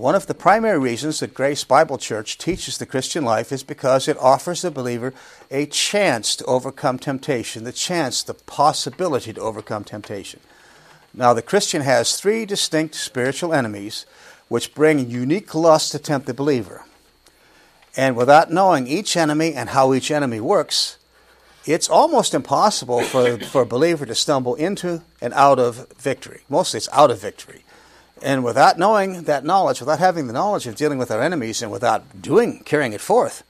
One of the primary reasons that Grace Bible Church teaches the Christian life is because it offers the believer a chance to overcome temptation, the chance, the possibility to overcome temptation. Now, the Christian has three distinct spiritual enemies which bring unique lust to tempt the believer. And without knowing each enemy and how each enemy works, it's almost impossible for, for a believer to stumble into and out of victory. Mostly it's out of victory. And without knowing that knowledge, without having the knowledge of dealing with our enemies and without doing, carrying it forth,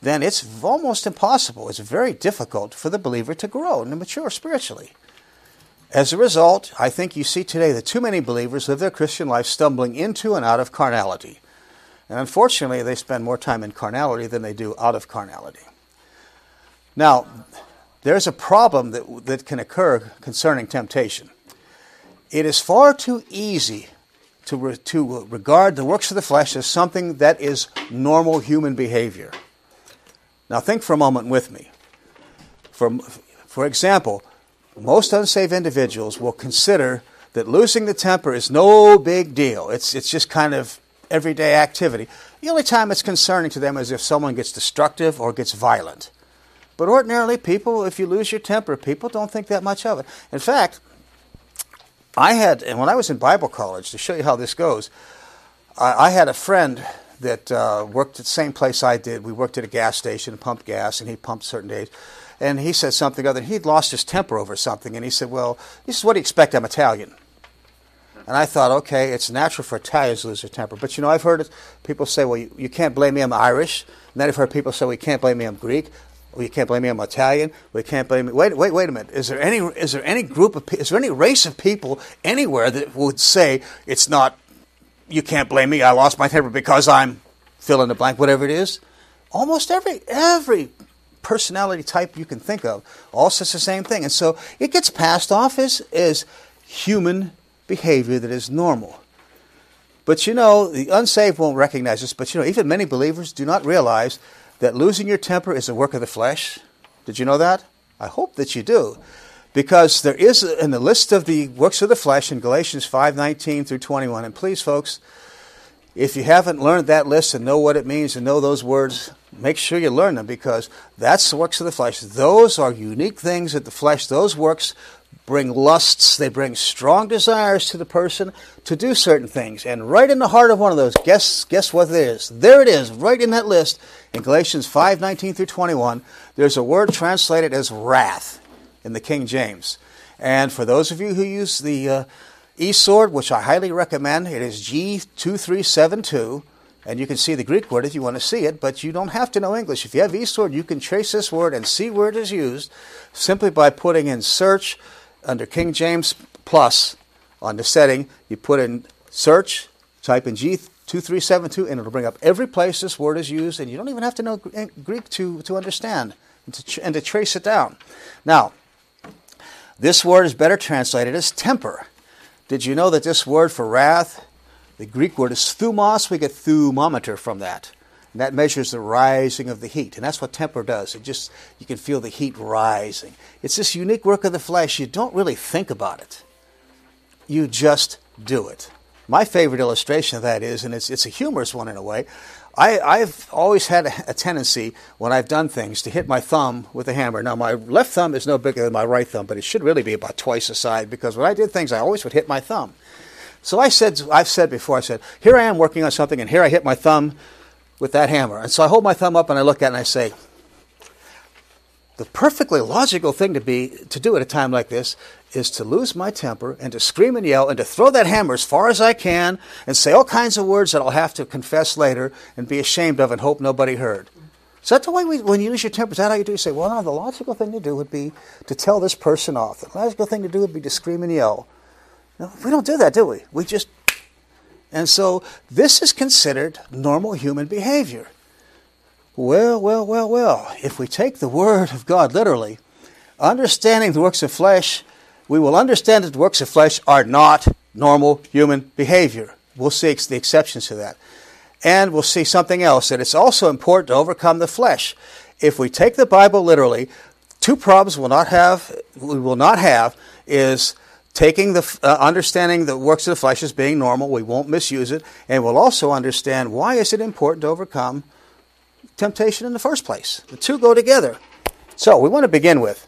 then it's almost impossible. It's very difficult for the believer to grow and to mature spiritually. As a result, I think you see today that too many believers live their Christian life stumbling into and out of carnality. And unfortunately, they spend more time in carnality than they do out of carnality. Now, there's a problem that, that can occur concerning temptation. It is far too easy to, re, to regard the works of the flesh as something that is normal human behavior. Now, think for a moment with me. For, for example, most unsaved individuals will consider that losing the temper is no big deal. It's, it's just kind of everyday activity. The only time it's concerning to them is if someone gets destructive or gets violent. But ordinarily, people, if you lose your temper, people don't think that much of it. In fact, I had, and when I was in Bible college, to show you how this goes, I, I had a friend that uh, worked at the same place I did. We worked at a gas station pumped gas, and he pumped certain days. And he said something other. He'd lost his temper over something, and he said, "Well, this is what you expect? I'm Italian." And I thought, okay, it's natural for Italians to lose their temper. But you know, I've heard people say, well, you, you can't blame me, I'm Irish. And then I've heard people say, well, can't blame me, I'm Greek. Well, you can't blame me. I'm Italian. We can't blame me. Wait, wait, wait a minute. Is there any? Is there any group of? Is there any race of people anywhere that would say it's not? You can't blame me. I lost my temper because I'm fill in the blank, whatever it is. Almost every every personality type you can think of all says the same thing, and so it gets passed off as as human behavior that is normal. But you know, the unsaved won't recognize this. But you know, even many believers do not realize that losing your temper is a work of the flesh? Did you know that? I hope that you do. Because there is in the list of the works of the flesh in Galatians 5:19 through 21. And please folks, if you haven't learned that list and know what it means and know those words, make sure you learn them because that's the works of the flesh. Those are unique things that the flesh, those works bring lusts, they bring strong desires to the person to do certain things. And right in the heart of one of those, guess guess what it is? There it is, right in that list in Galatians 5:19 through 21. There's a word translated as wrath in the King James. And for those of you who use the uh, eSword, which I highly recommend, it is G2372. And you can see the Greek word if you want to see it, but you don't have to know English. If you have eSword, you can trace this word and see where it is used simply by putting in search under King James Plus on the setting, you put in search, type in G2372, and it'll bring up every place this word is used, and you don't even have to know eh, Greek to, to understand and to, and to trace it down. Now, this word is better translated as temper. Did you know that this word for wrath, the Greek word is thumos? We get thermometer from that. And that measures the rising of the heat. And that's what temper does. It just, you can feel the heat rising. It's this unique work of the flesh. You don't really think about it, you just do it. My favorite illustration of that is, and it's, it's a humorous one in a way, I, have always had a, a, tendency when I've done things to hit my thumb with a hammer. Now, my left thumb is no bigger than my right thumb, but it should really be about twice the size because when I did things, I always would hit my thumb. So I said, I've said before, I said, here I am working on something, and here I hit my thumb with that hammer. And so I hold my thumb up and I look at it and I say, the perfectly logical thing to be to do at a time like this is to lose my temper and to scream and yell and to throw that hammer as far as I can and say all kinds of words that I'll have to confess later and be ashamed of and hope nobody heard. Is that the way we, when you lose your temper, is that how you do? You say, well, no, the logical thing to do would be to tell this person off. The logical thing to do would be to scream and yell. No, we don't do that, do we? We just and so this is considered normal human behavior. Well, well, well, well, if we take the Word of God literally, understanding the works of flesh, we will understand that the works of flesh are not normal human behavior. We'll see the exceptions to that. And we'll see something else that it's also important to overcome the flesh. If we take the Bible literally, two problems we'll not have, we will not have is taking the uh, understanding the works of the flesh as being normal. We won't misuse it, and we'll also understand why is it important to overcome temptation in the first place. The two go together. So we want to begin with: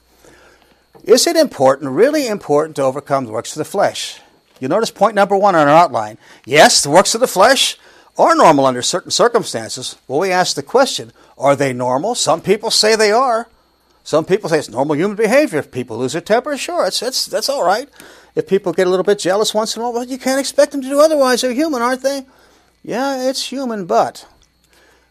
Is it important, really important, to overcome the works of the flesh? You notice point number one on our outline. Yes, the works of the flesh are normal under certain circumstances. Well, we ask the question: Are they normal? Some people say they are. Some people say it's normal human behavior. If people lose their temper, sure, it's, it's, that's all right. If people get a little bit jealous once in a while, well, you can't expect them to do otherwise. They're human, aren't they? Yeah, it's human, but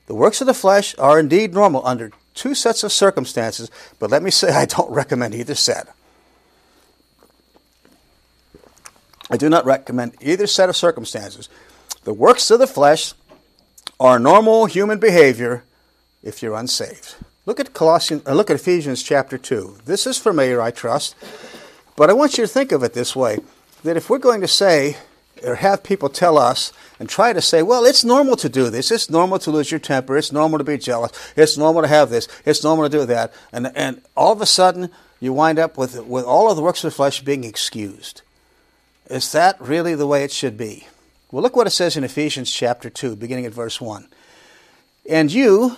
the works of the flesh are indeed normal under two sets of circumstances, but let me say I don't recommend either set. I do not recommend either set of circumstances. The works of the flesh are normal human behavior if you're unsaved. Look at Colossians, uh, look at Ephesians chapter 2. This is familiar, I trust, but I want you to think of it this way that if we're going to say or have people tell us and try to say, well, it's normal to do this. It's normal to lose your temper. It's normal to be jealous. It's normal to have this. It's normal to do that. And, and all of a sudden, you wind up with, with all of the works of the flesh being excused. Is that really the way it should be? Well, look what it says in Ephesians chapter 2, beginning at verse 1. And you,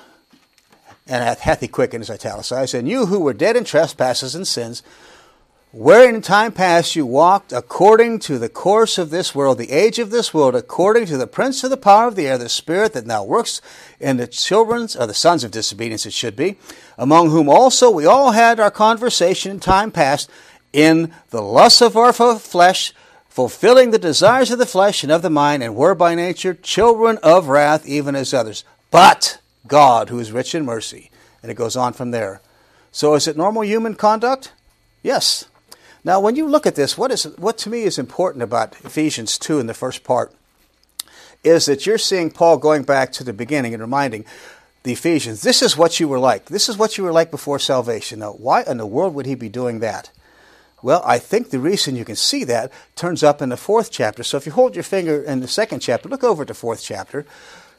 and hath he quickened is italicized, and you who were dead in trespasses and sins, wherein in time past you walked according to the course of this world, the age of this world, according to the prince of the power of the air, the spirit that now works in the children, or the sons of disobedience it should be, among whom also we all had our conversation in time past, in the lusts of our flesh, fulfilling the desires of the flesh and of the mind, and were by nature children of wrath, even as others. But God, who is rich in mercy. And it goes on from there. So is it normal human conduct? Yes. Now, when you look at this, what, is, what to me is important about Ephesians 2 in the first part is that you're seeing Paul going back to the beginning and reminding the Ephesians, this is what you were like. This is what you were like before salvation. Now, why in the world would he be doing that? Well, I think the reason you can see that turns up in the fourth chapter. So if you hold your finger in the second chapter, look over at the fourth chapter.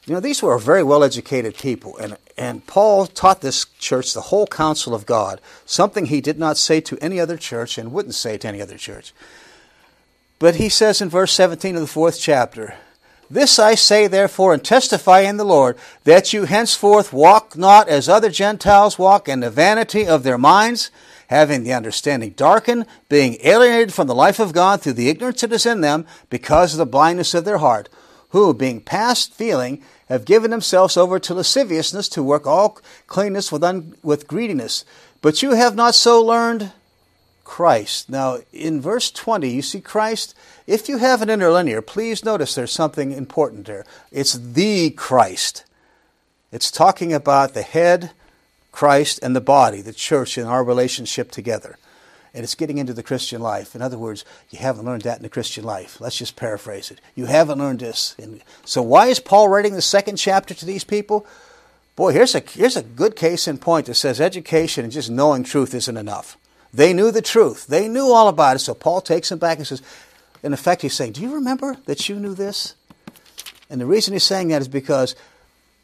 You know, these were very well educated people, and, and Paul taught this church the whole counsel of God, something he did not say to any other church and wouldn't say to any other church. But he says in verse 17 of the fourth chapter, This I say therefore and testify in the Lord, that you henceforth walk not as other Gentiles walk in the vanity of their minds, having the understanding darkened, being alienated from the life of God through the ignorance that is in them, because of the blindness of their heart, who, being past feeling, have given themselves over to lasciviousness to work all cleanness with, un- with greediness. But you have not so learned Christ. Now, in verse 20, you see Christ. If you have an interlinear, please notice there's something important there. It's the Christ. It's talking about the head, Christ, and the body, the church, and our relationship together and it's getting into the Christian life. In other words, you haven't learned that in the Christian life. Let's just paraphrase it. You haven't learned this. And so, why is Paul writing the second chapter to these people? Boy, here's a, here's a good case in point that says education and just knowing truth isn't enough. They knew the truth, they knew all about it. So, Paul takes them back and says, in effect, he's saying, Do you remember that you knew this? And the reason he's saying that is because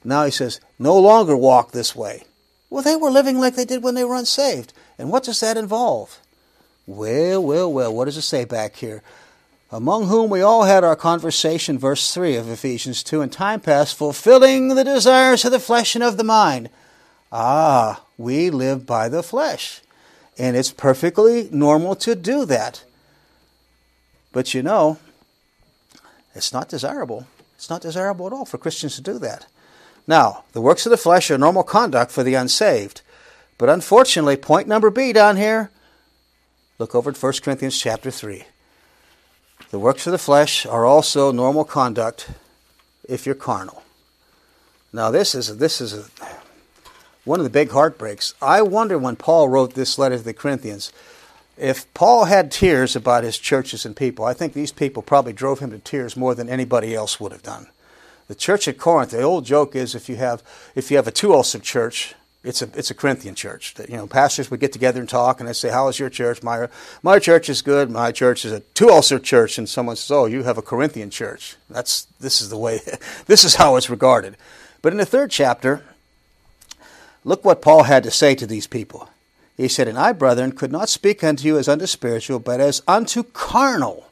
now he says, No longer walk this way. Well, they were living like they did when they were unsaved. And what does that involve? Well, well, well, what does it say back here? Among whom we all had our conversation, verse 3 of Ephesians 2, in time past, fulfilling the desires of the flesh and of the mind. Ah, we live by the flesh. And it's perfectly normal to do that. But you know, it's not desirable. It's not desirable at all for Christians to do that. Now, the works of the flesh are normal conduct for the unsaved. But unfortunately, point number B down here Look over at 1 Corinthians chapter 3. The works of the flesh are also normal conduct if you're carnal. Now this is this is a, one of the big heartbreaks. I wonder when Paul wrote this letter to the Corinthians, if Paul had tears about his churches and people, I think these people probably drove him to tears more than anybody else would have done. The church at Corinth, the old joke is if you have if you have a two ulcer church, it's a it's a Corinthian church. That, you know, pastors would get together and talk, and they say, "How is your church?" My my church is good. My church is a two ulcer church, and someone says, "Oh, you have a Corinthian church." That's this is the way. this is how it's regarded. But in the third chapter, look what Paul had to say to these people. He said, And I, brethren, could not speak unto you as unto spiritual, but as unto carnal,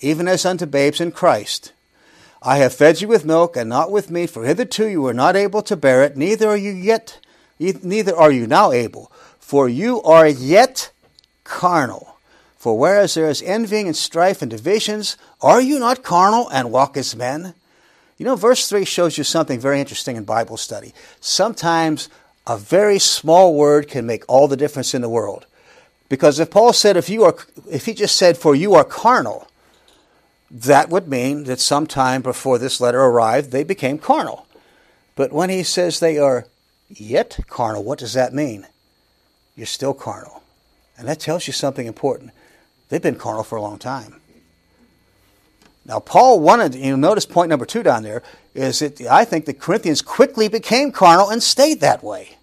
even as unto babes in Christ. I have fed you with milk and not with meat, for hitherto you were not able to bear it, neither are you yet, neither are you now able, for you are yet carnal. For whereas there is envying and strife and divisions, are you not carnal and walk as men? You know, verse 3 shows you something very interesting in Bible study. Sometimes a very small word can make all the difference in the world. Because if Paul said, if you are, if he just said, for you are carnal, that would mean that sometime before this letter arrived, they became carnal. But when he says they are yet carnal, what does that mean? You're still carnal. And that tells you something important. They've been carnal for a long time. Now, Paul wanted, you notice point number two down there, is that I think the Corinthians quickly became carnal and stayed that way.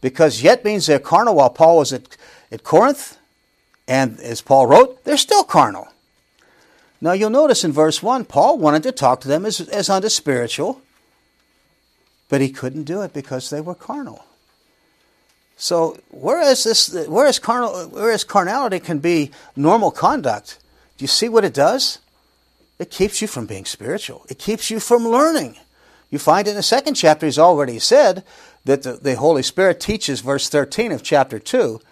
Because yet means they're carnal while Paul was at, at Corinth, and as Paul wrote, they're still carnal. Now you'll notice in verse 1, Paul wanted to talk to them as, as unto spiritual, but he couldn't do it because they were carnal. So whereas this whereas carnal whereas carnality can be normal conduct, do you see what it does? It keeps you from being spiritual. It keeps you from learning. You find in the second chapter he's already said that the, the Holy Spirit teaches verse 13 of chapter 2.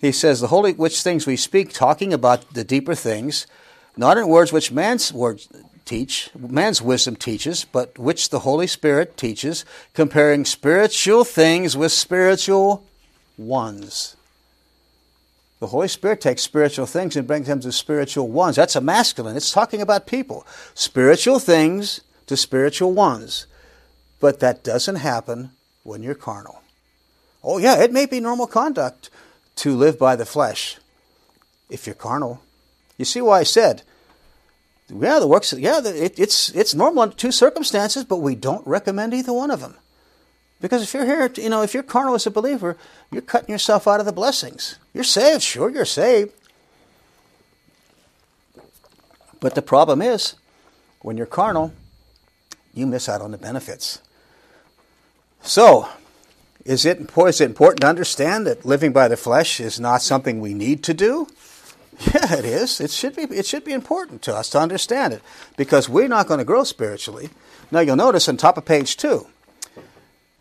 He says, The holy which things we speak, talking about the deeper things, not in words which man's words teach, man's wisdom teaches, but which the Holy Spirit teaches, comparing spiritual things with spiritual ones. The Holy Spirit takes spiritual things and brings them to spiritual ones. That's a masculine. It's talking about people. Spiritual things to spiritual ones. But that doesn't happen when you're carnal. Oh, yeah, it may be normal conduct to live by the flesh if you're carnal. You see why I said, yeah, the works, yeah, it, it's, it's normal under two circumstances, but we don't recommend either one of them. Because if you're here, you know, if you're carnal as a believer, you're cutting yourself out of the blessings. You're saved, sure, you're saved. But the problem is, when you're carnal, you miss out on the benefits. So, is it, is it important to understand that living by the flesh is not something we need to do? Yeah, it is. It should be. It should be important to us to understand it because we're not going to grow spiritually. Now you'll notice on top of page two,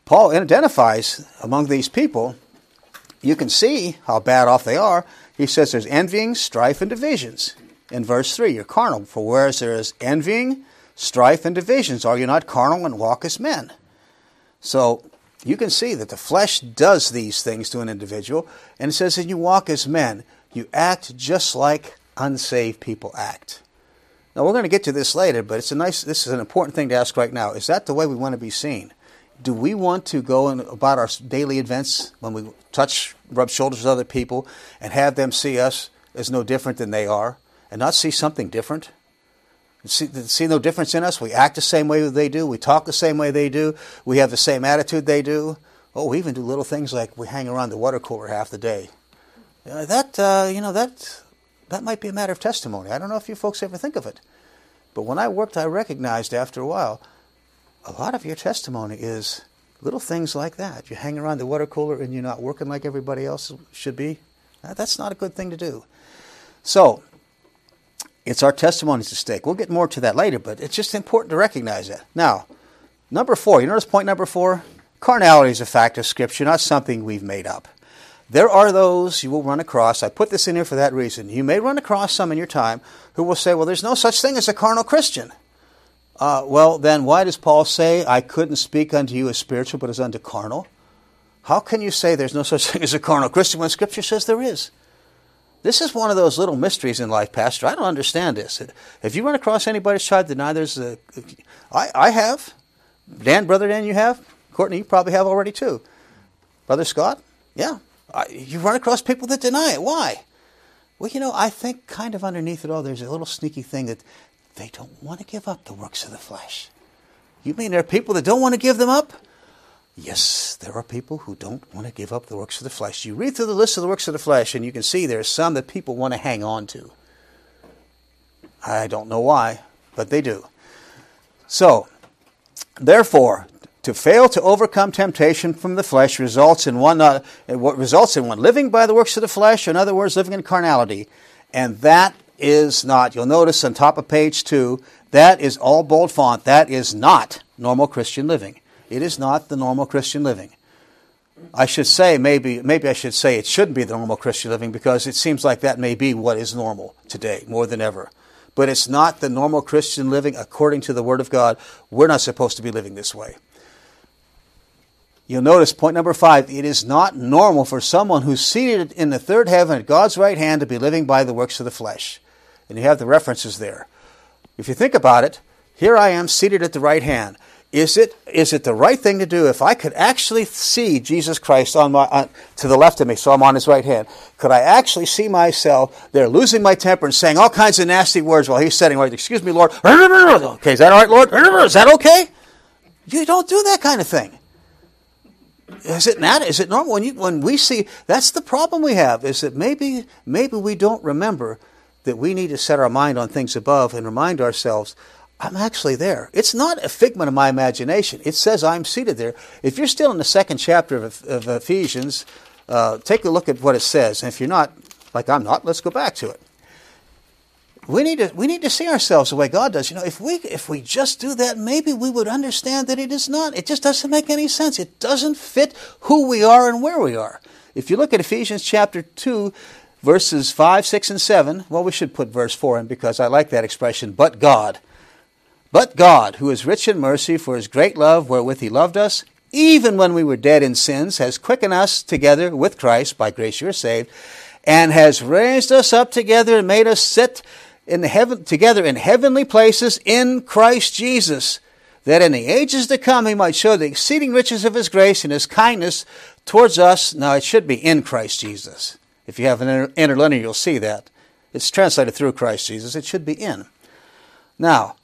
Paul identifies among these people. You can see how bad off they are. He says there's envying, strife, and divisions. In verse three, you're carnal. For whereas there is envying, strife, and divisions, are you not carnal and walk as men? So you can see that the flesh does these things to an individual, and it says that you walk as men. You act just like unsaved people act. Now we're going to get to this later, but it's a nice. This is an important thing to ask right now. Is that the way we want to be seen? Do we want to go in, about our daily events when we touch, rub shoulders with other people, and have them see us as no different than they are, and not see something different? See, see no difference in us. We act the same way they do. We talk the same way they do. We have the same attitude they do. Oh, we even do little things like we hang around the water cooler half the day. Uh, that uh, you know that that might be a matter of testimony. I don't know if you folks ever think of it, but when I worked, I recognized after a while, a lot of your testimony is little things like that. You hang around the water cooler and you're not working like everybody else should be. That's not a good thing to do. So it's our testimonies at stake. We'll get more to that later, but it's just important to recognize that. Now, number four. You notice point number four. Carnality is a fact of Scripture, not something we've made up. There are those you will run across. I put this in here for that reason. You may run across some in your time who will say, well, there's no such thing as a carnal Christian. Uh, well, then why does Paul say, I couldn't speak unto you as spiritual, but as unto carnal? How can you say there's no such thing as a carnal Christian when Scripture says there is? This is one of those little mysteries in life, Pastor. I don't understand this. If you run across anybody who's tried to deny there's a. I, I have. Dan, Brother Dan, you have? Courtney, you probably have already too. Brother Scott? Yeah you run across people that deny it. Why? Well, you know, I think kind of underneath it all, there's a little sneaky thing that they don't want to give up the works of the flesh. You mean there are people that don't want to give them up? Yes, there are people who don't want to give up the works of the flesh. You read through the list of the works of the flesh, and you can see there are some that people want to hang on to. I don't know why, but they do. So, therefore, to fail to overcome temptation from the flesh results in one uh, what results in one living by the works of the flesh, in other words, living in carnality, and that is not. You'll notice on top of page two that is all bold font. That is not normal Christian living. It is not the normal Christian living. I should say maybe maybe I should say it shouldn't be the normal Christian living because it seems like that may be what is normal today more than ever. But it's not the normal Christian living according to the Word of God. We're not supposed to be living this way. You'll notice point number five it is not normal for someone who's seated in the third heaven at God's right hand to be living by the works of the flesh. And you have the references there. If you think about it, here I am seated at the right hand. Is it, is it the right thing to do if I could actually see Jesus Christ on my, on, to the left of me, so I'm on his right hand? Could I actually see myself there losing my temper and saying all kinds of nasty words while he's sitting right, excuse me, Lord. Okay, is that all right, Lord? Is that okay? You don't do that kind of thing. Is it not? Is it normal? When, you, when we see, that's the problem we have, is that maybe, maybe we don't remember that we need to set our mind on things above and remind ourselves, I'm actually there. It's not a figment of my imagination. It says I'm seated there. If you're still in the second chapter of, of Ephesians, uh, take a look at what it says. And if you're not, like I'm not, let's go back to it we need to we need to see ourselves the way God does. You know, if we if we just do that, maybe we would understand that it is not. It just doesn't make any sense. It doesn't fit who we are and where we are. If you look at Ephesians chapter two, verses five, six, and seven, well, we should put verse four in because I like that expression. But God, but God, who is rich in mercy, for His great love wherewith He loved us, even when we were dead in sins, has quickened us together with Christ. By grace you are saved, and has raised us up together and made us sit in the heaven, together in heavenly places in Christ Jesus, that in the ages to come he might show the exceeding riches of his grace and his kindness towards us. Now it should be in Christ Jesus. If you have an interlinear, you'll see that. It's translated through Christ Jesus. It should be in. Now,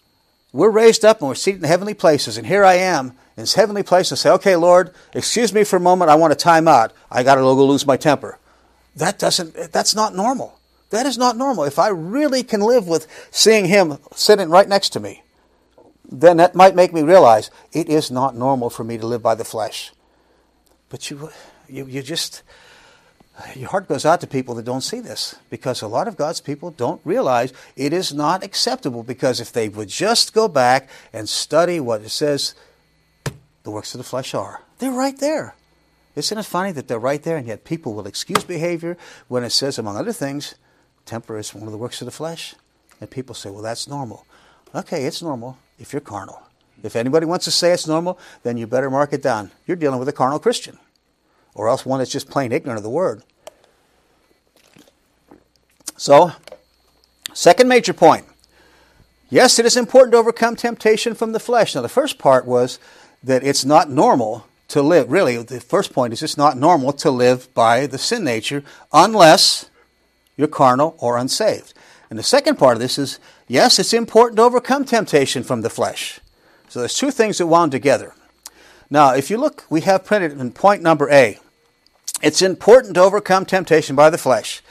we're raised up and we're seated in heavenly places, and here I am in this heavenly place and say, okay, Lord, excuse me for a moment, I want to time out. I got to go lose my temper. That doesn't, that's not normal. That is not normal. If I really can live with seeing him sitting right next to me, then that might make me realize it is not normal for me to live by the flesh. But you, you, you just, your heart goes out to people that don't see this because a lot of God's people don't realize it is not acceptable because if they would just go back and study what it says the works of the flesh are, they're right there. Isn't it funny that they're right there and yet people will excuse behavior when it says, among other things, Temper is one of the works of the flesh. And people say, well, that's normal. Okay, it's normal if you're carnal. If anybody wants to say it's normal, then you better mark it down. You're dealing with a carnal Christian, or else one that's just plain ignorant of the word. So, second major point. Yes, it is important to overcome temptation from the flesh. Now, the first part was that it's not normal to live. Really, the first point is it's not normal to live by the sin nature unless you're carnal or unsaved. And the second part of this is yes, it's important to overcome temptation from the flesh. So there's two things that wound together. Now, if you look, we have printed in point number A. It's important to overcome temptation by the flesh.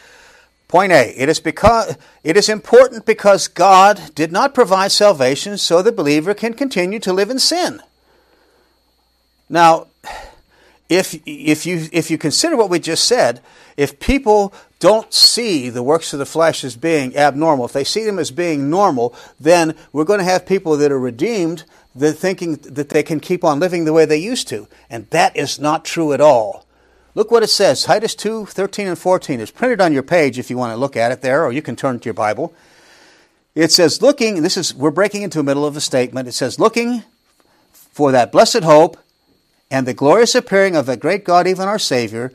Point A, it is because it is important because God did not provide salvation so the believer can continue to live in sin. Now, if if you if you consider what we just said, if people don't see the works of the flesh as being abnormal, if they see them as being normal, then we're going to have people that are redeemed that thinking that they can keep on living the way they used to. And that is not true at all. Look what it says. Titus 2, 13 and 14. It's printed on your page if you want to look at it there, or you can turn to your Bible. It says, looking, this is, we're breaking into the middle of a statement. It says, looking for that blessed hope and the glorious appearing of the great God, even our Savior,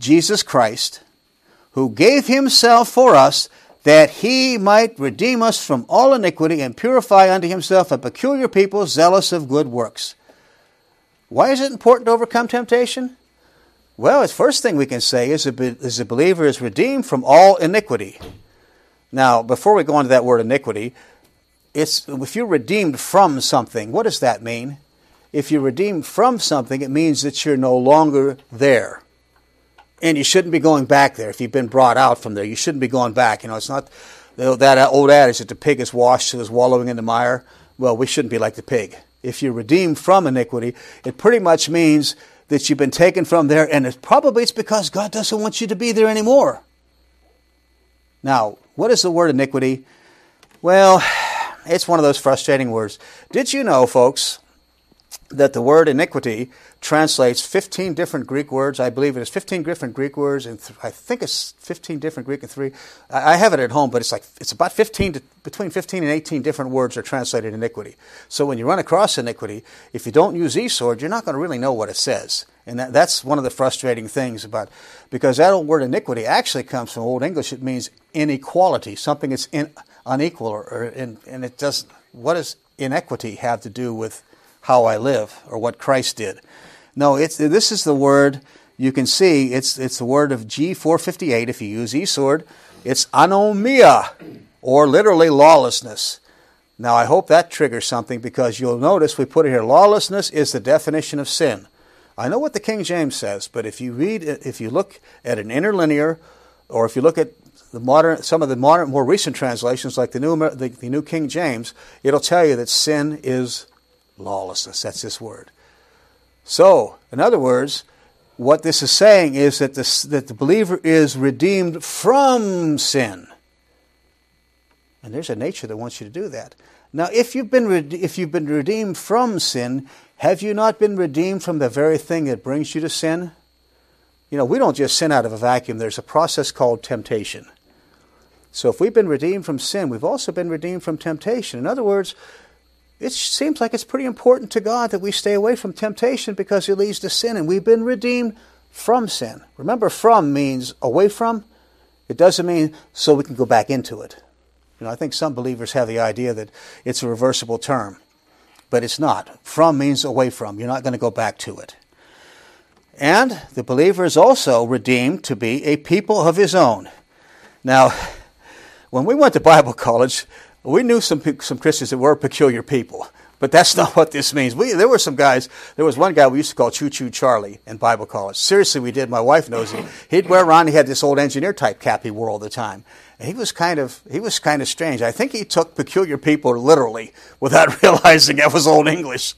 Jesus Christ, who gave himself for us that he might redeem us from all iniquity and purify unto himself a peculiar people zealous of good works. Why is it important to overcome temptation? Well, the first thing we can say is a, is a believer is redeemed from all iniquity. Now, before we go into that word iniquity, it's if you're redeemed from something, what does that mean? If you're redeemed from something, it means that you're no longer there and you shouldn't be going back there. If you've been brought out from there, you shouldn't be going back. You know, it's not that old adage that the pig is washed to is wallowing in the mire. Well, we shouldn't be like the pig. if you're redeemed from iniquity, it pretty much means that you've been taken from there, and it probably it's because God doesn't want you to be there anymore. Now, what is the word iniquity? Well, it's one of those frustrating words. Did you know, folks, that the word iniquity translates 15 different Greek words. I believe it is 15 different Greek words, and th- I think it's 15 different Greek and three. I, I have it at home, but it's like it's about 15 to, between 15 and 18 different words are translated iniquity. So when you run across iniquity, if you don't use eSword, you're not going to really know what it says. And that, that's one of the frustrating things about because that old word iniquity actually comes from Old English. It means inequality, something that's in, unequal, or, or in, and it does. What does inequity have to do with how I live or what Christ did? No, it's, this is the word you can see. It's, it's the word of G458 if you use eSword. It's anomia, or literally lawlessness. Now, I hope that triggers something because you'll notice we put it here lawlessness is the definition of sin. I know what the King James says, but if you read, if you look at an interlinear, or if you look at the modern, some of the modern, more recent translations, like the new, the, the New King James, it'll tell you that sin is lawlessness. That's this word. So, in other words, what this is saying is that the, that the believer is redeemed from sin. And there's a nature that wants you to do that. Now, if you've been, if you've been redeemed from sin, have you not been redeemed from the very thing that brings you to sin? You know, we don't just sin out of a vacuum, there's a process called temptation. So, if we've been redeemed from sin, we've also been redeemed from temptation. In other words, it seems like it's pretty important to God that we stay away from temptation because it leads to sin, and we've been redeemed from sin. Remember, from means away from. It doesn't mean so we can go back into it. You know, I think some believers have the idea that it's a reversible term, but it's not. From means away from. You're not going to go back to it. And the believer is also redeemed to be a people of his own. Now, when we went to Bible college, we knew some some Christians that were peculiar people, but that's not what this means. We there were some guys. There was one guy we used to call Choo Choo Charlie in Bible college. Seriously, we did. My wife knows him. He'd wear around. He had this old engineer type cap he wore all the time. And he was kind of he was kind of strange. I think he took peculiar people literally without realizing that was old English,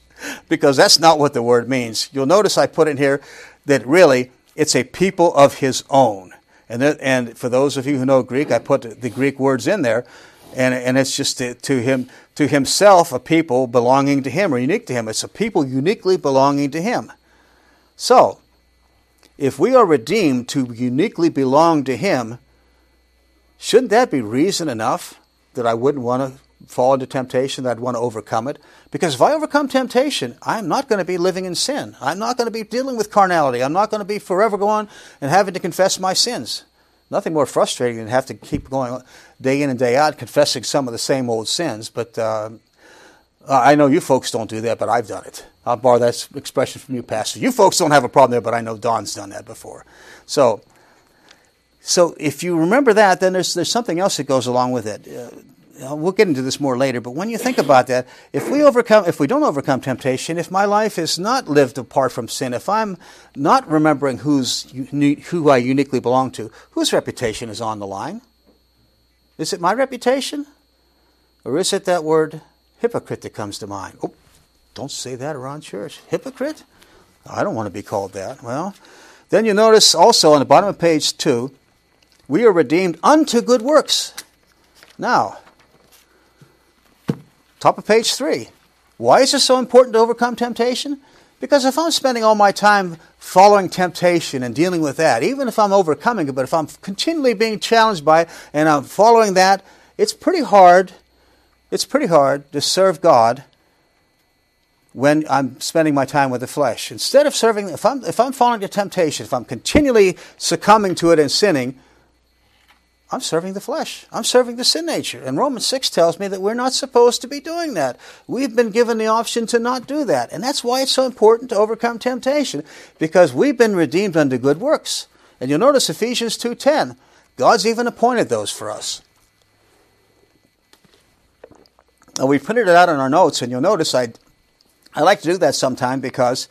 because that's not what the word means. You'll notice I put in here that really it's a people of his own. And, there, and for those of you who know Greek, I put the Greek words in there and, and it's just to, to, him to himself a people belonging to him or unique to him. It's a people uniquely belonging to him. So, if we are redeemed to uniquely belong to him, shouldn't that be reason enough that I wouldn't want to fall into temptation, that I'd want to overcome it? Because if I overcome temptation, I'm not going to be living in sin. I'm not going to be dealing with carnality. I'm not going to be forever going and having to confess my sins nothing more frustrating than have to keep going day in and day out confessing some of the same old sins. But uh, I know you folks don't do that, but I've done it. I'll borrow that expression from you, Pastor. You folks don't have a problem there, but I know Don's done that before. So, so if you remember that, then there's there's something else that goes along with it. Uh, we'll get into this more later, but when you think about that, if we overcome, if we don't overcome temptation, if my life is not lived apart from sin, if I'm not remembering who's who I uniquely belong to, whose reputation is on the line? Is it my reputation, or is it that word hypocrite that comes to mind? Oh, don't say that around church. Hypocrite? I don't want to be called that. Well, then you notice also on the bottom of page two, we are redeemed unto good works. Now, Top of page three. Why is it so important to overcome temptation? Because if I'm spending all my time following temptation and dealing with that, even if I'm overcoming it, but if I'm continually being challenged by it and I'm following that, it's pretty hard. It's pretty hard to serve God when I'm spending my time with the flesh. Instead of serving, if I'm, if I'm falling to temptation, if I'm continually succumbing to it and sinning, I'm serving the flesh. I'm serving the sin nature. And Romans 6 tells me that we're not supposed to be doing that. We've been given the option to not do that. And that's why it's so important to overcome temptation, because we've been redeemed unto good works. And you'll notice Ephesians 2.10, God's even appointed those for us. And we printed it out in our notes, and you'll notice I, I like to do that sometime because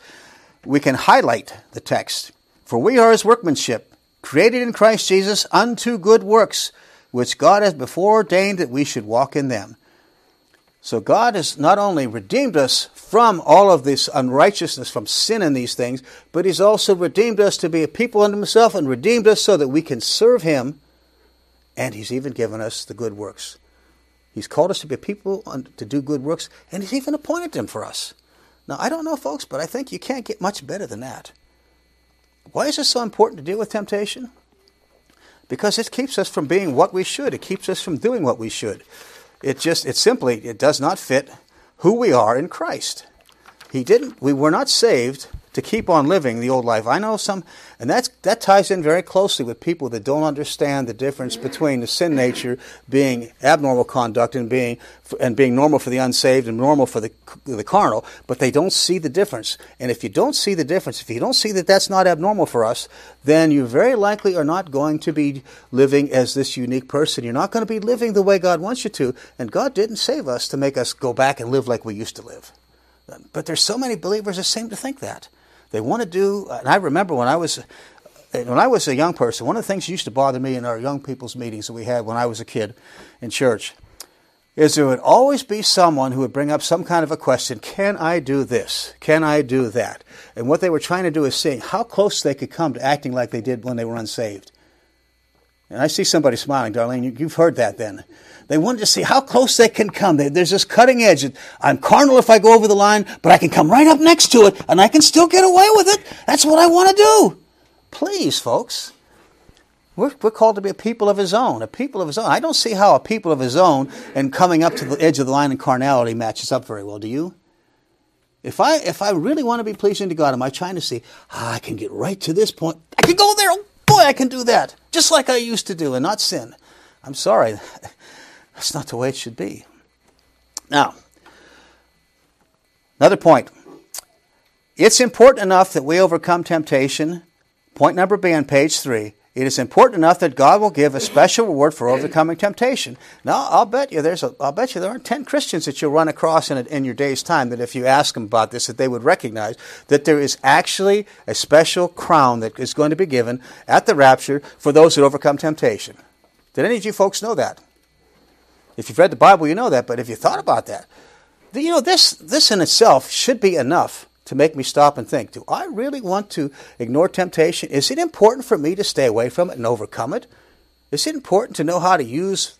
we can highlight the text. For we are his workmanship created in Christ Jesus unto good works, which God has before ordained that we should walk in them. So God has not only redeemed us from all of this unrighteousness, from sin and these things, but He's also redeemed us to be a people unto Himself and redeemed us so that we can serve Him. And He's even given us the good works. He's called us to be a people to do good works, and He's even appointed them for us. Now, I don't know, folks, but I think you can't get much better than that. Why is it so important to deal with temptation? Because it keeps us from being what we should. It keeps us from doing what we should. It just, it simply, it does not fit who we are in Christ. He didn't, we were not saved to keep on living the old life. I know some, and that's, that ties in very closely with people that don't understand the difference between the sin nature being abnormal conduct and being, and being normal for the unsaved and normal for the, the carnal, but they don't see the difference. And if you don't see the difference, if you don't see that that's not abnormal for us, then you very likely are not going to be living as this unique person. You're not going to be living the way God wants you to. And God didn't save us to make us go back and live like we used to live. But there's so many believers that seem to think that. They want to do, and I remember when I was when I was a young person, one of the things that used to bother me in our young people's meetings that we had when I was a kid in church is there would always be someone who would bring up some kind of a question Can I do this? Can I do that? And what they were trying to do is seeing how close they could come to acting like they did when they were unsaved. And I see somebody smiling, Darlene. You've heard that then. They wanted to see how close they can come. There's this cutting edge. I'm carnal if I go over the line, but I can come right up next to it and I can still get away with it. That's what I want to do. Please, folks. We're, we're called to be a people of his own, a people of his own. I don't see how a people of his own and coming up to the edge of the line in carnality matches up very well. Do you? If I if I really want to be pleasing to God, am I trying to see ah, I can get right to this point? I can go there. Oh boy, I can do that, just like I used to do, and not sin. I'm sorry. That's not the way it should be. Now, another point. It's important enough that we overcome temptation. Point number B on page three. It is important enough that God will give a special reward for overcoming temptation. Now, I'll bet you there's a, I'll bet you there aren't ten Christians that you'll run across in, a, in your day's time that if you ask them about this, that they would recognize that there is actually a special crown that is going to be given at the rapture for those that overcome temptation. Did any of you folks know that? If you've read the Bible, you know that, but if you thought about that, you know, this, this in itself should be enough to make me stop and think do I really want to ignore temptation? Is it important for me to stay away from it and overcome it? Is it important to know how to use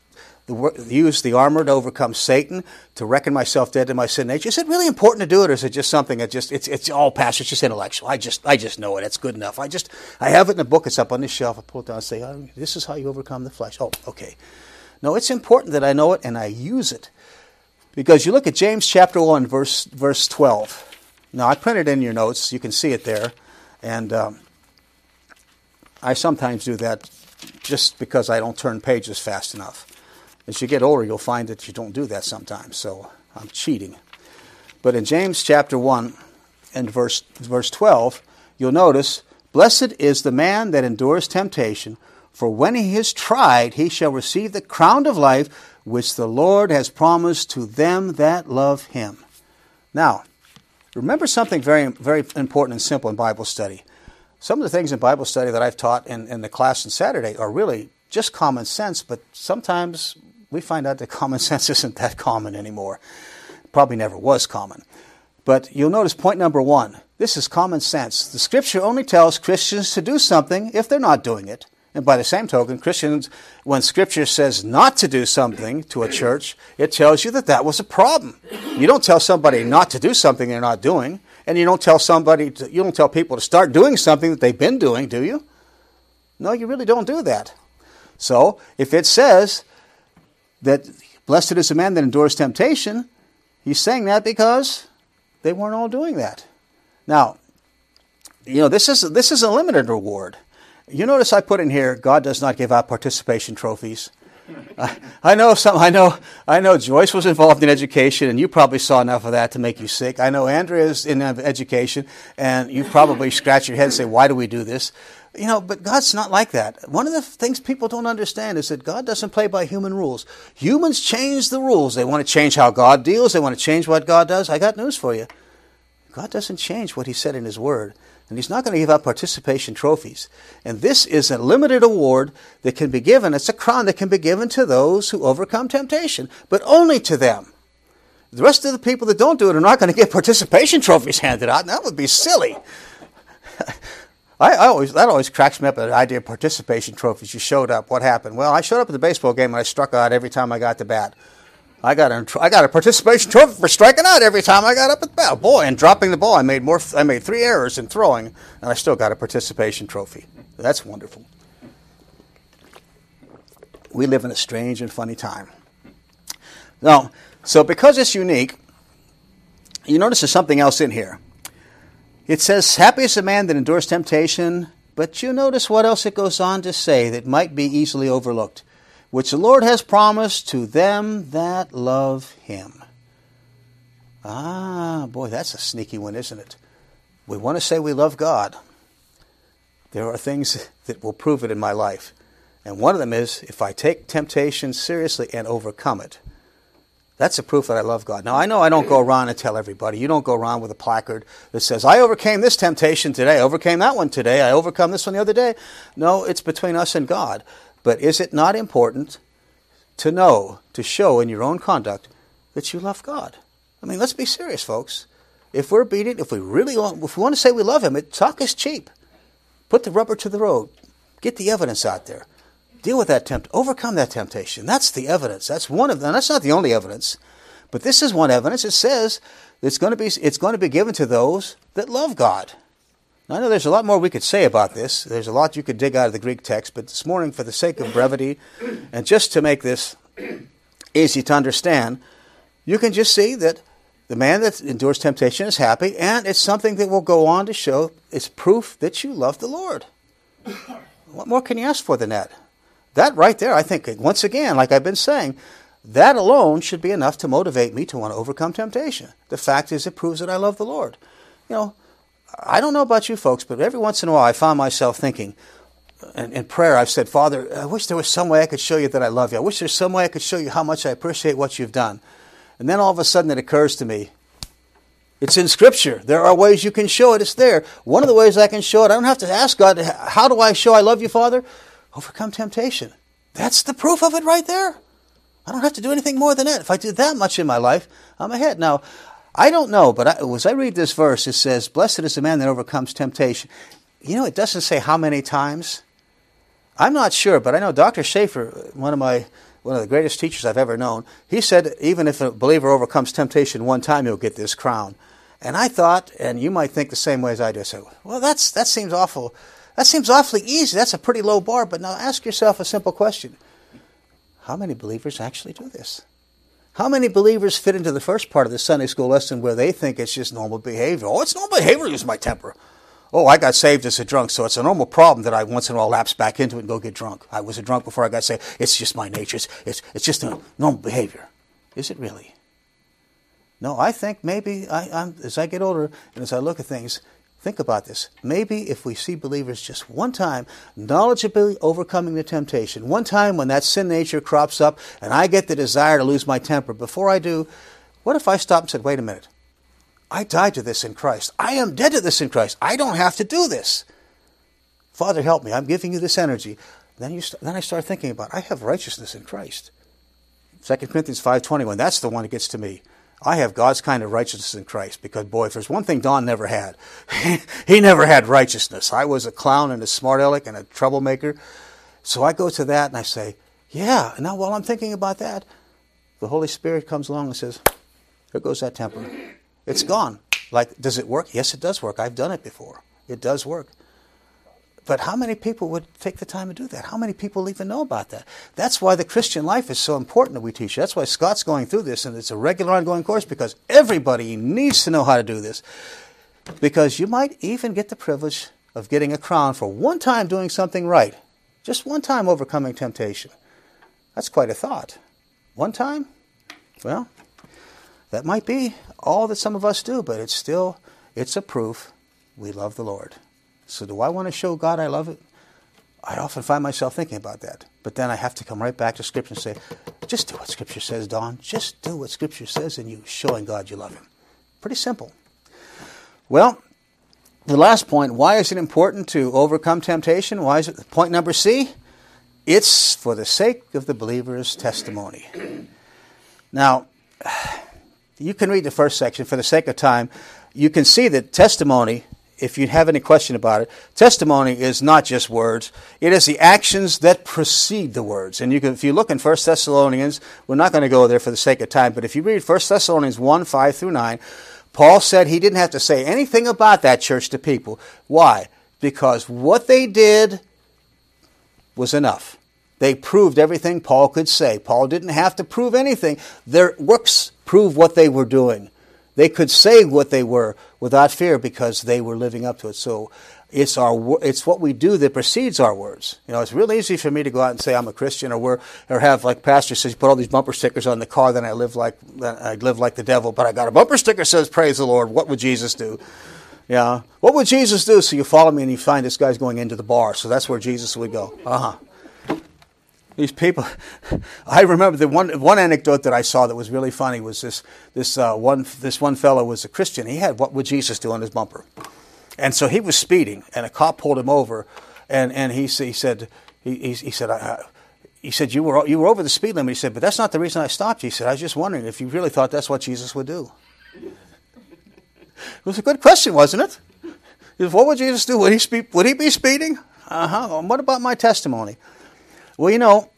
the, use the armor to overcome Satan, to reckon myself dead to my sin nature? Is it really important to do it, or is it just something that just it's it's all past? It's just intellectual. I just I just know it. It's good enough. I just I have it in a book. It's up on the shelf. I pull it down and say, oh, "This is how you overcome the flesh." Oh, okay. No, it's important that I know it and I use it. Because you look at James chapter 1, verse, verse 12. Now, I printed in your notes. You can see it there. And um, I sometimes do that just because I don't turn pages fast enough. As you get older, you'll find that you don't do that sometimes. So I'm cheating. But in James chapter 1 and verse, verse 12, you'll notice, Blessed is the man that endures temptation for when he is tried, he shall receive the crown of life which the Lord has promised to them that love him. Now, remember something very, very important and simple in Bible study. Some of the things in Bible study that I've taught in, in the class on Saturday are really just common sense, but sometimes we find out that common sense isn't that common anymore. Probably never was common. But you'll notice point number one this is common sense. The scripture only tells Christians to do something if they're not doing it. And by the same token, Christians, when Scripture says not to do something to a church, it tells you that that was a problem. You don't tell somebody not to do something they're not doing, and you don't tell somebody, to, you don't tell people to start doing something that they've been doing, do you? No, you really don't do that. So, if it says that blessed is the man that endures temptation, he's saying that because they weren't all doing that. Now, you know, this is this is a limited reward. You notice I put in here, God does not give out participation trophies. I, know some. I know. I know. Joyce was involved in education, and you probably saw enough of that to make you sick. I know Andrea's in uh, education, and you probably scratch your head and say, "Why do we do this?" You know, but God's not like that. One of the things people don't understand is that God doesn't play by human rules. Humans change the rules. They want to change how God deals. They want to change what God does. I got news for you. God doesn't change what He said in His Word and he's not going to give out participation trophies. And this is a limited award that can be given. It's a crown that can be given to those who overcome temptation, but only to them. The rest of the people that don't do it are not going to get participation trophies handed out, and that would be silly. I, I, always that always cracks me up the idea of participation trophies. You showed up. What happened? Well, I showed up at the baseball game and I struck out every time I got to bat. I got a I got a participation trophy for striking out every time I got up at the bat. Boy, and dropping the ball, I made more. I made three errors in throwing, and I still got a participation trophy. That's wonderful. We live in a strange and funny time. Now, so because it's unique, you notice there's something else in here. It says, Happy is the man that endures temptation, but you notice what else it goes on to say that might be easily overlooked, which the Lord has promised to them that love him. Ah, boy, that's a sneaky one, isn't it? We want to say we love God. There are things that will prove it in my life. And one of them is if I take temptation seriously and overcome it. That's a proof that I love God. Now, I know I don't go around and tell everybody. You don't go around with a placard that says, I overcame this temptation today, I overcame that one today, I overcome this one the other day. No, it's between us and God. But is it not important to know, to show in your own conduct that you love God? I mean, let's be serious, folks. If we're beating, if we really want, if we want to say we love Him, it, talk is cheap. Put the rubber to the road. Get the evidence out there deal with that tempt, overcome that temptation. That's the evidence. That's one of them. That's not the only evidence, but this is one evidence. It says it's going to be it's going to be given to those that love God. Now, I know there's a lot more we could say about this. There's a lot you could dig out of the Greek text, but this morning, for the sake of brevity, and just to make this easy to understand, you can just see that the man that endures temptation is happy, and it's something that will go on to show it's proof that you love the Lord. What more can you ask for than that? That right there, I think, once again, like I've been saying, that alone should be enough to motivate me to want to overcome temptation. The fact is, it proves that I love the Lord. You know, I don't know about you folks, but every once in a while I find myself thinking, in, prayer, I've said, Father, I wish there was some way I could show you that I love you. I wish there's some way I could show you how much I appreciate what you've done. And then all of a sudden it occurs to me, it's in Scripture. There are ways you can show it. It's there. One of the ways I can show it, I don't have to ask God, how do I show I love you, Father? Overcome temptation. That's the proof of it right there. I don't have to do anything more than that. If I do that much in my life, I'm ahead. Now, I don't know, but I, as I read this verse, it says, Blessed is the man that overcomes temptation. You know, it doesn't say how many times. I'm not sure, but I know Dr. Schaefer, one of my one of the greatest teachers I've ever known, he said even if a believer overcomes temptation one time, he'll get this crown. And I thought, and you might think the same way as I do, I said, well, that's that seems awful that seems awfully easy. That's a pretty low bar. But now ask yourself a simple question How many believers actually do this? How many believers fit into the first part of the Sunday school lesson where they think it's just normal behavior? Oh, it's normal behavior to lose my temper. Oh, I got saved as a drunk, so it's a normal problem that I once in a while lapse back into it and go get drunk. I was a drunk before I got saved. It's just my nature. It's, it's, it's just a normal behavior. Is it really? No, I think maybe I, as I get older and as I look at things, Think about this. Maybe if we see believers just one time knowledgeably overcoming the temptation, one time when that sin nature crops up and I get the desire to lose my temper, before I do, what if I stopped and said, wait a minute, I died to this in Christ. I am dead to this in Christ. I don't have to do this. Father, help me. I'm giving you this energy. Then, you st- then I start thinking about, I have righteousness in Christ. 2 Corinthians 5.21, that's the one that gets to me. I have God's kind of righteousness in Christ because, boy, if there's one thing Don never had, he never had righteousness. I was a clown and a smart aleck and a troublemaker. So I go to that and I say, yeah. And now while I'm thinking about that, the Holy Spirit comes along and says, there goes that temper. It's gone. Like, does it work? Yes, it does work. I've done it before. It does work. But how many people would take the time to do that? How many people even know about that? That's why the Christian life is so important that we teach. That's why Scott's going through this, and it's a regular ongoing course because everybody needs to know how to do this. Because you might even get the privilege of getting a crown for one time doing something right, just one time overcoming temptation. That's quite a thought. One time? Well, that might be all that some of us do, but it's still it's a proof we love the Lord. So, do I want to show God I love it? I often find myself thinking about that. But then I have to come right back to Scripture and say, just do what Scripture says, Don. Just do what Scripture says, and you showing God you love Him. Pretty simple. Well, the last point why is it important to overcome temptation? Why is it point number C? It's for the sake of the believer's testimony. Now, you can read the first section for the sake of time. You can see that testimony, if you have any question about it, testimony is not just words. It is the actions that precede the words. And you can, if you look in 1 Thessalonians, we're not going to go there for the sake of time, but if you read 1 Thessalonians 1, 5 through 9, Paul said he didn't have to say anything about that church to people. Why? Because what they did was enough. They proved everything Paul could say. Paul didn't have to prove anything. Their works prove what they were doing. They could say what they were without fear because they were living up to it. So it's our it's what we do that precedes our words. You know, it's real easy for me to go out and say I'm a Christian, or we're, or have like pastor says, put all these bumper stickers on the car. Then I live like I live like the devil, but I got a bumper sticker says "Praise the Lord." What would Jesus do? Yeah, what would Jesus do? So you follow me and you find this guy's going into the bar. So that's where Jesus would go. Uh huh. These people, I remember the one one anecdote that I saw that was really funny was this this uh, one this one fellow was a Christian. He had what would Jesus do on his bumper, and so he was speeding, and a cop pulled him over, and and he he said he he, he said. I, he said, you were, you were over the speed limit. He said, but that's not the reason I stopped you. He said, I was just wondering if you really thought that's what Jesus would do. It was a good question, wasn't it? What would Jesus do? Would he, speed, would he be speeding? Uh huh. What about my testimony? Well, you know,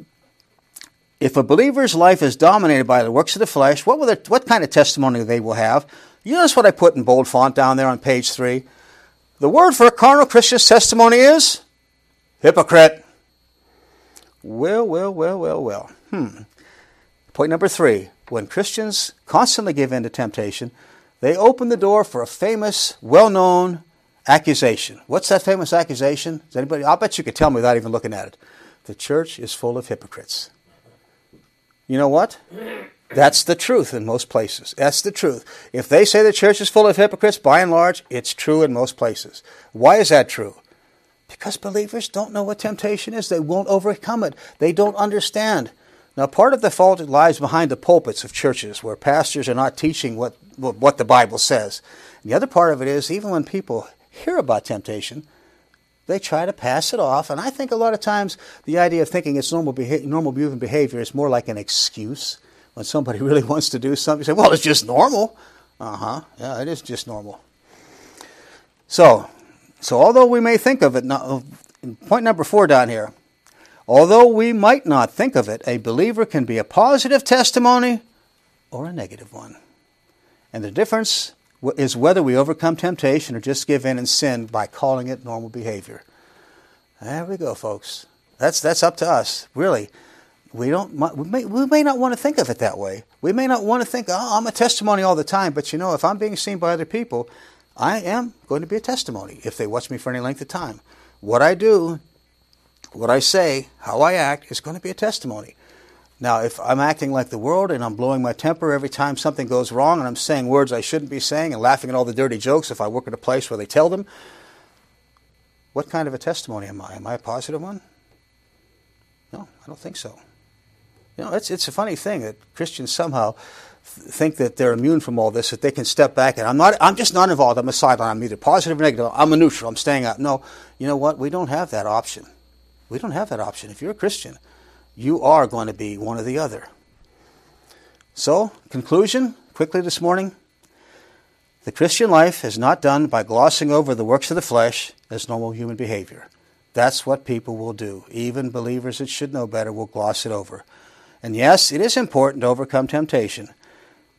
if a believer's life is dominated by the works of the flesh, what, will what kind of testimony they will have? You notice what I put in bold font down there on page three? The word for a carnal Christian's testimony is hypocrite. Well, well, well, well, well. Hmm. Point number three when Christians constantly give in to temptation, they open the door for a famous, well known accusation. What's that famous accusation? Does anybody? I'll bet you could tell me without even looking at it. The church is full of hypocrites. You know what? That's the truth in most places. That's the truth. If they say the church is full of hypocrites, by and large, it's true in most places. Why is that true? Because believers don't know what temptation is. They won't overcome it. They don't understand. Now, part of the fault lies behind the pulpits of churches where pastors are not teaching what, what the Bible says. And the other part of it is even when people hear about temptation, they try to pass it off. And I think a lot of times the idea of thinking it's normal, beha- normal human behavior is more like an excuse. When somebody really wants to do something, you say, well, it's just normal. Uh huh. Yeah, it is just normal. So, so although we may think of it, point number four down here, although we might not think of it, a believer can be a positive testimony or a negative one. And the difference is whether we overcome temptation or just give in and sin by calling it normal behavior. There we go, folks. That's that's up to us, really. We don't. We may, we may not want to think of it that way. We may not want to think, "Oh, I'm a testimony all the time." But you know, if I'm being seen by other people, I am going to be a testimony if they watch me for any length of time. What I do, what I say, how I act is going to be a testimony. Now, if I'm acting like the world and I'm blowing my temper every time something goes wrong and I'm saying words I shouldn't be saying and laughing at all the dirty jokes if I work at a place where they tell them, what kind of a testimony am I? Am I a positive one? No, I don't think so. You know, it's, it's a funny thing that Christians somehow think that they're immune from all this, that they can step back and I'm not, I'm just not involved. I'm a sideline. I'm either positive or negative. I'm a neutral. I'm staying out. No, you know what? We don't have that option. We don't have that option. If you're a Christian, you are going to be one or the other. So, conclusion quickly this morning. The Christian life is not done by glossing over the works of the flesh as normal human behavior. That's what people will do. Even believers that should know better will gloss it over. And yes, it is important to overcome temptation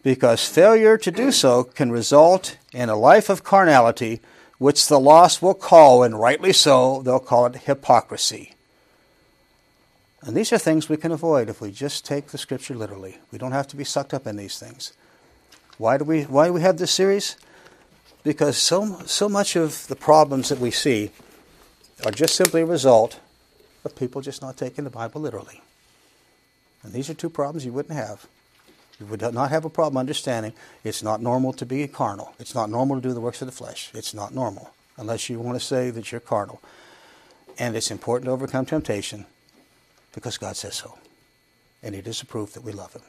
because failure to do so can result in a life of carnality, which the lost will call, and rightly so, they'll call it hypocrisy. And these are things we can avoid if we just take the scripture literally. We don't have to be sucked up in these things. Why do we why do we have this series? Because so so much of the problems that we see are just simply a result of people just not taking the Bible literally. And these are two problems you wouldn't have. You would not have a problem understanding it's not normal to be carnal. It's not normal to do the works of the flesh. It's not normal unless you want to say that you're carnal. And it's important to overcome temptation because God says so. And it is a proof that we love Him.